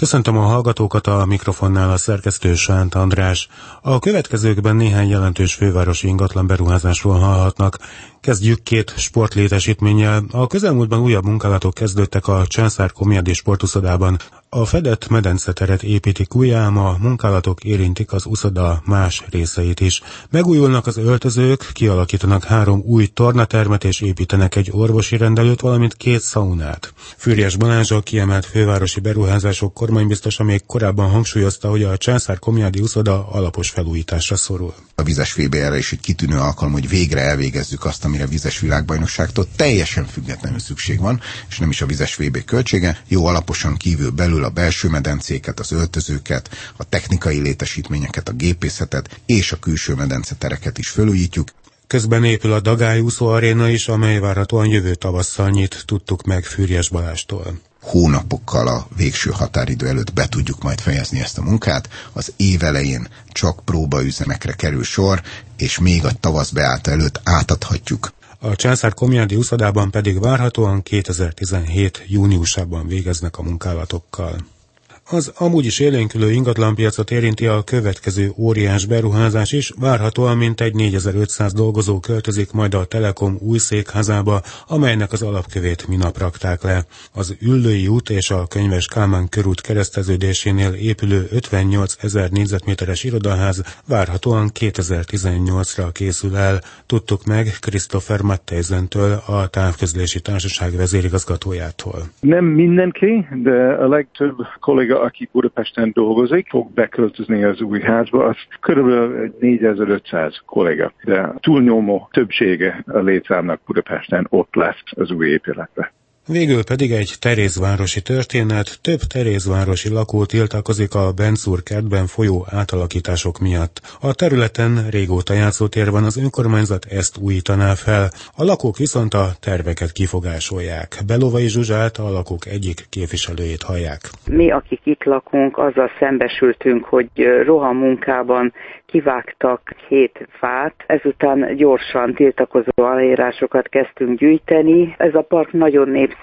Köszöntöm a hallgatókat a mikrofonnál a szerkesztő Sánt András. A következőkben néhány jelentős fővárosi ingatlan beruházásról hallhatnak. Kezdjük két sportlétesítménnyel. A közelmúltban újabb munkálatok kezdődtek a Császár Komiadi sportuszodában. A fedett medenceteret építik újjá, a munkálatok érintik az uszoda más részeit is. Megújulnak az öltözők, kialakítanak három új tornatermet és építenek egy orvosi rendelőt, valamint két szaunát. Fűrjes Balázs a kiemelt fővárosi beruházások kormánybiztosa még korábban hangsúlyozta, hogy a Császár Komjádi uszoda alapos felújításra szorul. A vizes VB erre is egy kitűnő alkalom, hogy végre elvégezzük azt, amire vizes világbajnokságtól teljesen függetlenül szükség van, és nem is a vizes VB költsége. Jó alaposan kívül belül a belső medencéket, az öltözőket, a technikai létesítményeket, a gépészetet és a külső medencetereket is felújítjuk, Közben épül a Dagály úszó aréna is, amely várhatóan jövő tavasszal nyit, tudtuk meg Fűrjes Balástól hónapokkal a végső határidő előtt be tudjuk majd fejezni ezt a munkát. Az év elején csak próbaüzemekre kerül sor, és még a tavasz beállta előtt átadhatjuk. A Császár Komjádi úszodában pedig várhatóan 2017. júniusában végeznek a munkálatokkal. Az amúgy is élénkülő ingatlanpiacot érinti a következő óriás beruházás is, várhatóan mintegy 4500 dolgozó költözik majd a Telekom új székházába, amelynek az alapkövét minap rakták le. Az Üllői út és a Könyves Kálmán körút kereszteződésénél épülő 58 ezer négyzetméteres irodaház várhatóan 2018-ra készül el, tudtuk meg Christopher Matteisentől, a távközlési társaság vezérigazgatójától. Nem mindenki, de a legtöbb kolléga aki Budapesten dolgozik, fog beköltözni az új házba, az körülbelül 4500 kollega. De túlnyomó többsége a létszámnak Budapesten ott lesz az új épületben. Végül pedig egy Terézvárosi történet, több Terézvárosi lakó tiltakozik a Benzúr kertben folyó átalakítások miatt. A területen régóta játszótér van, az önkormányzat ezt újítaná fel. A lakók viszont a terveket kifogásolják. Belovai Zsuzsát a lakók egyik képviselőjét hallják. Mi, akik itt lakunk, azzal szembesültünk, hogy rohamunkában kivágtak hét fát, ezután gyorsan tiltakozó aláírásokat kezdtünk gyűjteni. Ez a park nagyon népszerű,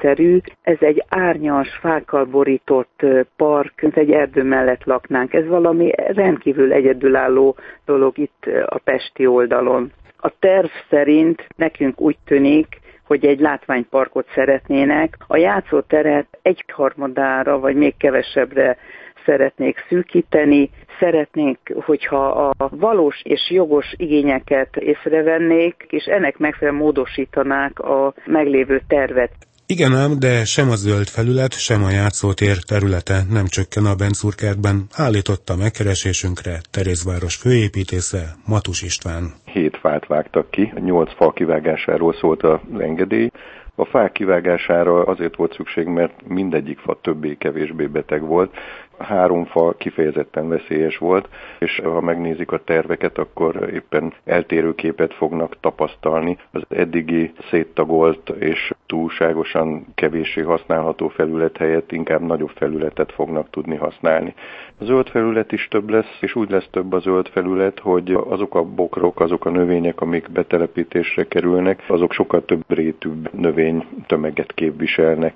ez egy árnyas, fákkal borított park, egy erdő mellett laknánk. Ez valami rendkívül egyedülálló dolog itt a Pesti oldalon. A terv szerint nekünk úgy tűnik, hogy egy látványparkot szeretnének. A játszóteret egyharmadára, vagy még kevesebbre szeretnék szűkíteni, szeretnénk, hogyha a valós és jogos igényeket észrevennék, és ennek megfelelően módosítanák a meglévő tervet. Igen ám, de sem a zöld felület, sem a játszótér területe nem csökken a Benzurkertben, állította megkeresésünkre Terézváros főépítésze Matus István. Hét fát vágtak ki, nyolc fa kivágásáról szólt az engedély, a fák kivágására azért volt szükség, mert mindegyik fa többé-kevésbé beteg volt, három fa kifejezetten veszélyes volt, és ha megnézik a terveket, akkor éppen eltérő képet fognak tapasztalni. Az eddigi széttagolt és túlságosan kevéssé használható felület helyett inkább nagyobb felületet fognak tudni használni. A zöld felület is több lesz, és úgy lesz több a zöld felület, hogy azok a bokrok, azok a növények, amik betelepítésre kerülnek, azok sokkal több rétűbb növény tömeget képviselnek.